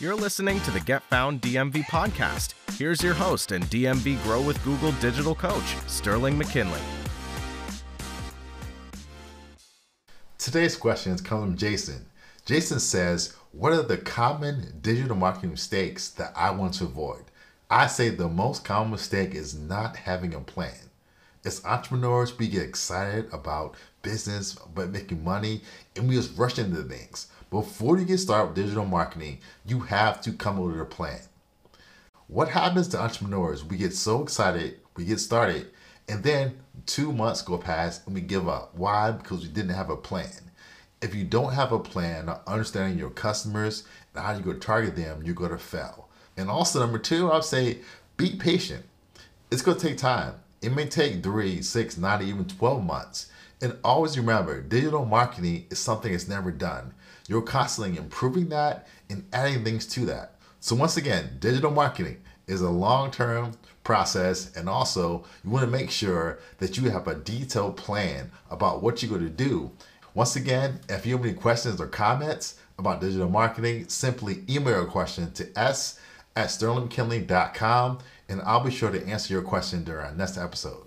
You're listening to the Get Found DMV podcast. Here's your host and DMV Grow with Google digital coach, Sterling McKinley. Today's questions come from Jason. Jason says, What are the common digital marketing mistakes that I want to avoid? I say the most common mistake is not having a plan. As entrepreneurs, we get excited about business, about making money, and we just rush into things. Before you get started with digital marketing, you have to come up with a plan. What happens to entrepreneurs? We get so excited, we get started, and then two months go past and we give up. Why? Because we didn't have a plan. If you don't have a plan, understanding your customers and how you go target them, you're going to fail. And also, number two, I'll say be patient. It's going to take time. It may take three, six, not even 12 months. And always remember, digital marketing is something that's never done. You're constantly improving that and adding things to that. So, once again, digital marketing is a long term process. And also, you want to make sure that you have a detailed plan about what you're going to do. Once again, if you have any questions or comments about digital marketing, simply email a question to s at sterlingmckinley.com and I'll be sure to answer your question during our next episode.